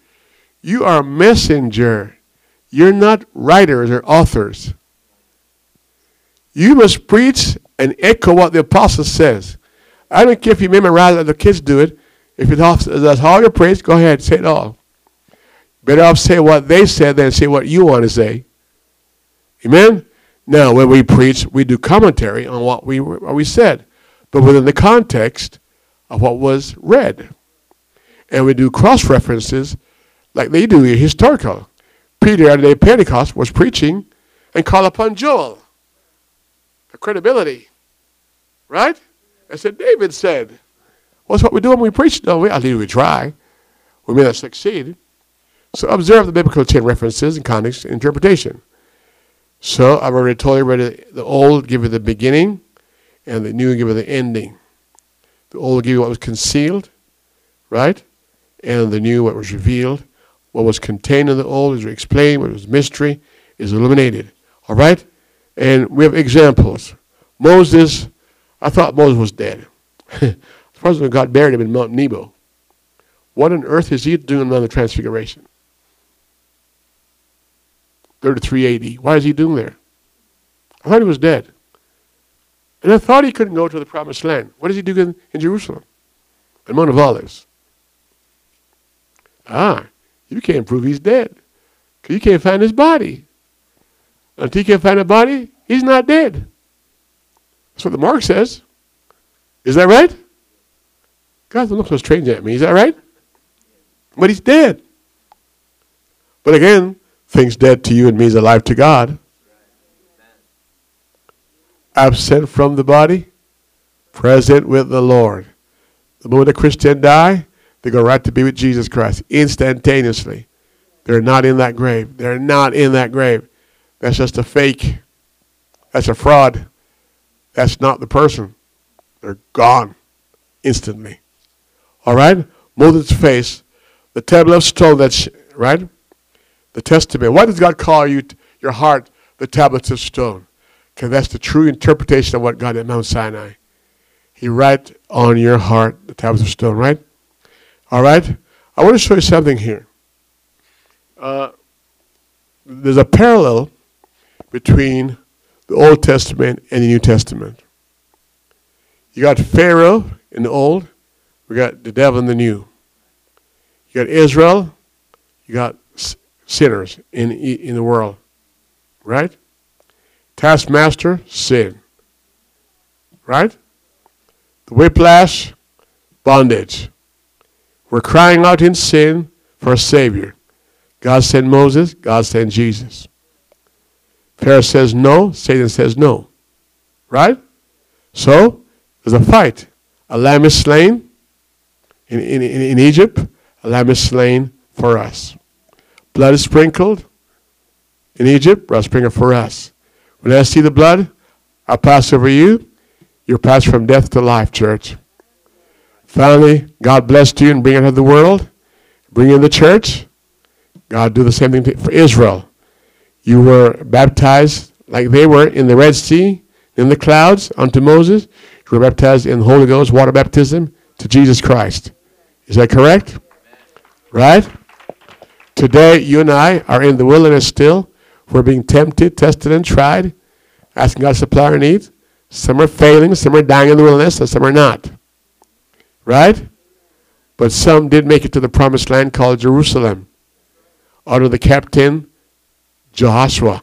You are a messenger you're not writers or authors. You must preach and echo what the apostle says. I don't care if you memorize it, the kids do it. If it that's all your praise, go ahead, say it all. Better off say what they said than say what you want to say. Amen? Now, when we preach, we do commentary on what we, what we said, but within the context of what was read. And we do cross references like they do in historical. Peter at the day of Pentecost was preaching and called upon Joel. The credibility. Right? I said, David said, What's what we do when we preach? No, we, at least we try. We may not succeed. So observe the biblical chain references and context and interpretation. So I've already told you already the old give you the beginning and the new give you the ending. The old give you what was concealed, right? And the new what was revealed. What was contained in the old is explained, what was mystery is illuminated. All right? And we have examples. Moses, I thought Moses was dead. the president got buried him in Mount Nebo. What on earth is he doing on the Transfiguration? 33 AD. Why is he doing there? I thought he was dead. And I thought he couldn't go to the promised land. What does he do in, in Jerusalem? The Mount of Olives. Ah, you can't prove he's dead. Because you can't find his body. Until you can't find a body, he's not dead. That's what the mark says. Is that right? God, don't look so strange at me. Is that right? But he's dead. But again, things dead to you and me is alive to God. Absent from the body, present with the Lord. The moment a Christian die, they go right to be with Jesus Christ instantaneously. They're not in that grave. They're not in that grave. That's just a fake. That's a fraud. That's not the person. They're gone instantly. All right? Moses' face, the table of stone that's, right? The testament. Why does God call you, your heart, the tablets of stone? Because that's the true interpretation of what God did at Mount Sinai. He write on your heart the tablets of stone, right? All right? I want to show you something here. Uh, there's a parallel between the Old Testament and the New Testament. You got Pharaoh in the Old, we got the devil in the New. You got Israel, you got sinners in, in the world, right? Taskmaster, sin, right? the whiplash, bondage. We're crying out in sin for a Savior. God sent Moses, God sent Jesus. Pharaoh says no, Satan says no. Right? So, there's a fight. A lamb is slain in, in, in Egypt, a lamb is slain for us. Blood is sprinkled in Egypt, blood sprinkled for us. When I see the blood, I'll pass over you. You're passed from death to life, church. Finally, God blessed you and bring it into the world, bring in the church. God do the same thing for Israel. You were baptized like they were in the Red Sea, in the clouds unto Moses. You were baptized in the Holy Ghost, water baptism, to Jesus Christ. Is that correct? Right? Today, you and I are in the wilderness still. We're being tempted, tested, and tried, asking God to supply our needs. Some are failing, some are dying in the wilderness, and some are not. Right? But some did make it to the promised land called Jerusalem under the captain Joshua.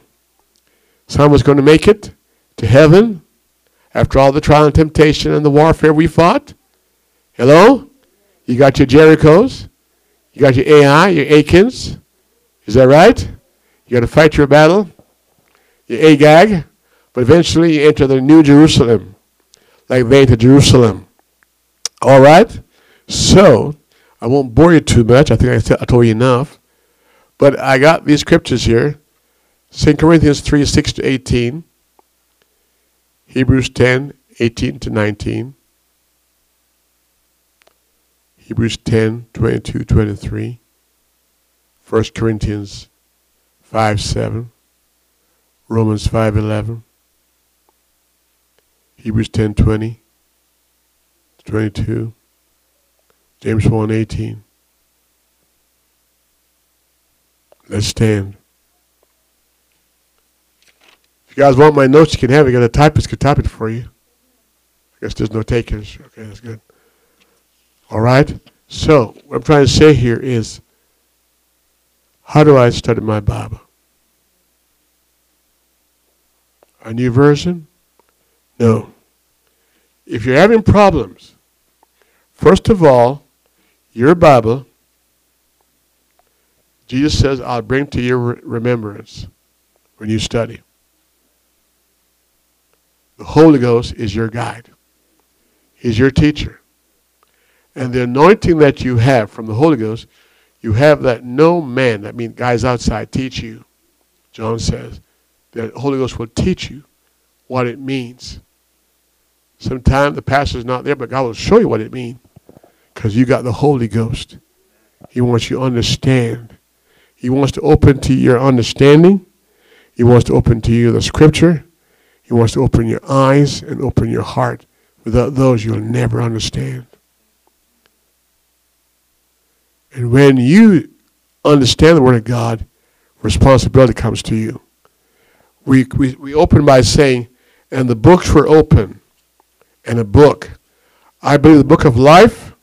Some was going to make it to heaven after all the trial and temptation and the warfare we fought. Hello? You got your Jerichos. You got your Ai, your Achans. Is that right? You got to fight your battle. Your Agag. But eventually you enter the New Jerusalem, like they enter Jerusalem. All right? So, I won't bore you too much. I think I, t- I told you enough. But I got these scriptures here. 2 Corinthians 3 6 to 18, Hebrews 10 18 to 19, Hebrews 10 22 23, 1 Corinthians 5 7, Romans 5 11, Hebrews 10 20 22, James 1 18. Let's stand. If you guys want my notes, you can have it. I got a typist can type it for you. I guess there's no takers. Okay, that's good. All right. So what I'm trying to say here is, how do I study my Bible? A new version? No. If you're having problems, first of all, your Bible Jesus says, I'll bring to your remembrance when you study. The Holy Ghost is your guide. He's your teacher. And the anointing that you have from the Holy Ghost, you have that no man, that means guys outside, teach you. John says, the Holy Ghost will teach you what it means. Sometimes the pastor's not there, but God will show you what it means because you got the Holy Ghost. He wants you to understand he wants to open to your understanding. He wants to open to you the scripture. He wants to open your eyes and open your heart. Without those, you'll never understand. And when you understand the Word of God, responsibility comes to you. We, we, we open by saying, and the books were open. And a book. I believe the book of life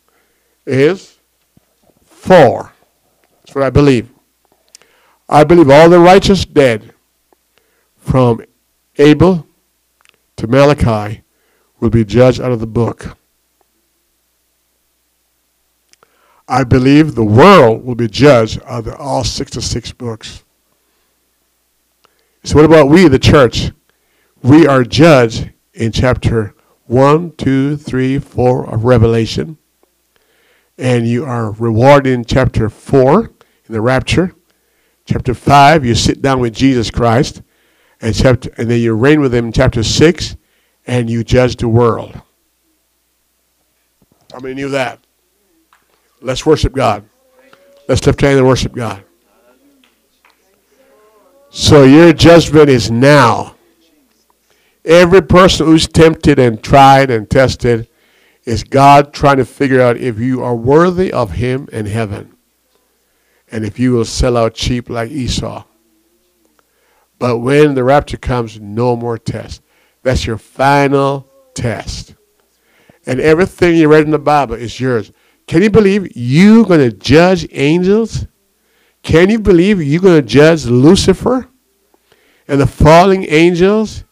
is four. That's what I believe. I believe all the righteous dead from Abel to Malachi will be judged out of the book. I believe the world will be judged out of all 66 books. So what about we, the church? We are judged in chapter 1, 2, 3, 4 of Revelation. And you are rewarded in chapter 4 in the rapture. Chapter 5, you sit down with Jesus Christ. And, chapter, and then you reign with him in chapter 6, and you judge the world. How many knew that? Let's worship God. Let's lift hands and worship God. So your judgment is now. Every person who's tempted and tried and tested is God trying to figure out if you are worthy of Him in heaven and if you will sell out cheap like Esau. But when the rapture comes, no more test. That's your final test. And everything you read in the Bible is yours. Can you believe you're going to judge angels? Can you believe you're going to judge Lucifer and the falling angels?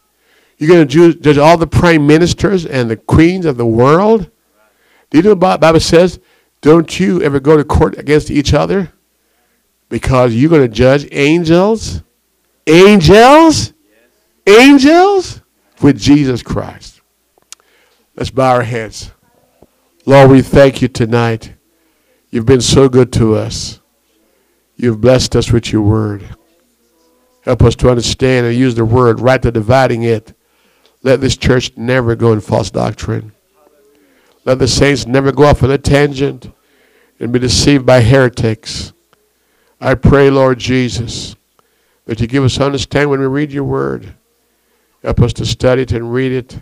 You're going to judge all the prime ministers and the queens of the world? Do you know what the Bible says? Don't you ever go to court against each other? Because you're going to judge angels? Angels? Angels? With Jesus Christ. Let's bow our heads. Lord, we thank you tonight. You've been so good to us. You've blessed us with your word. Help us to understand and use the word, right to dividing it. Let this church never go in false doctrine. Let the saints never go off on a tangent and be deceived by heretics. I pray, Lord Jesus, that you give us understanding when we read your word. Help us to study it and read it,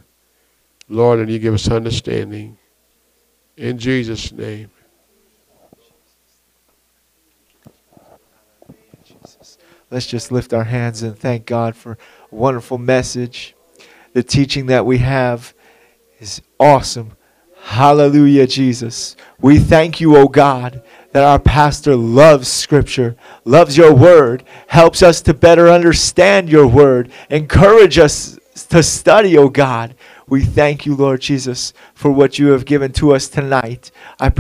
Lord, and you give us understanding. In Jesus' name. Let's just lift our hands and thank God for a wonderful message. The teaching that we have is awesome. Hallelujah, Jesus. We thank you, O God, that our pastor loves Scripture, loves your word, helps us to better understand your word, encourage us to study, O God. We thank you, Lord Jesus, for what you have given to us tonight. I pray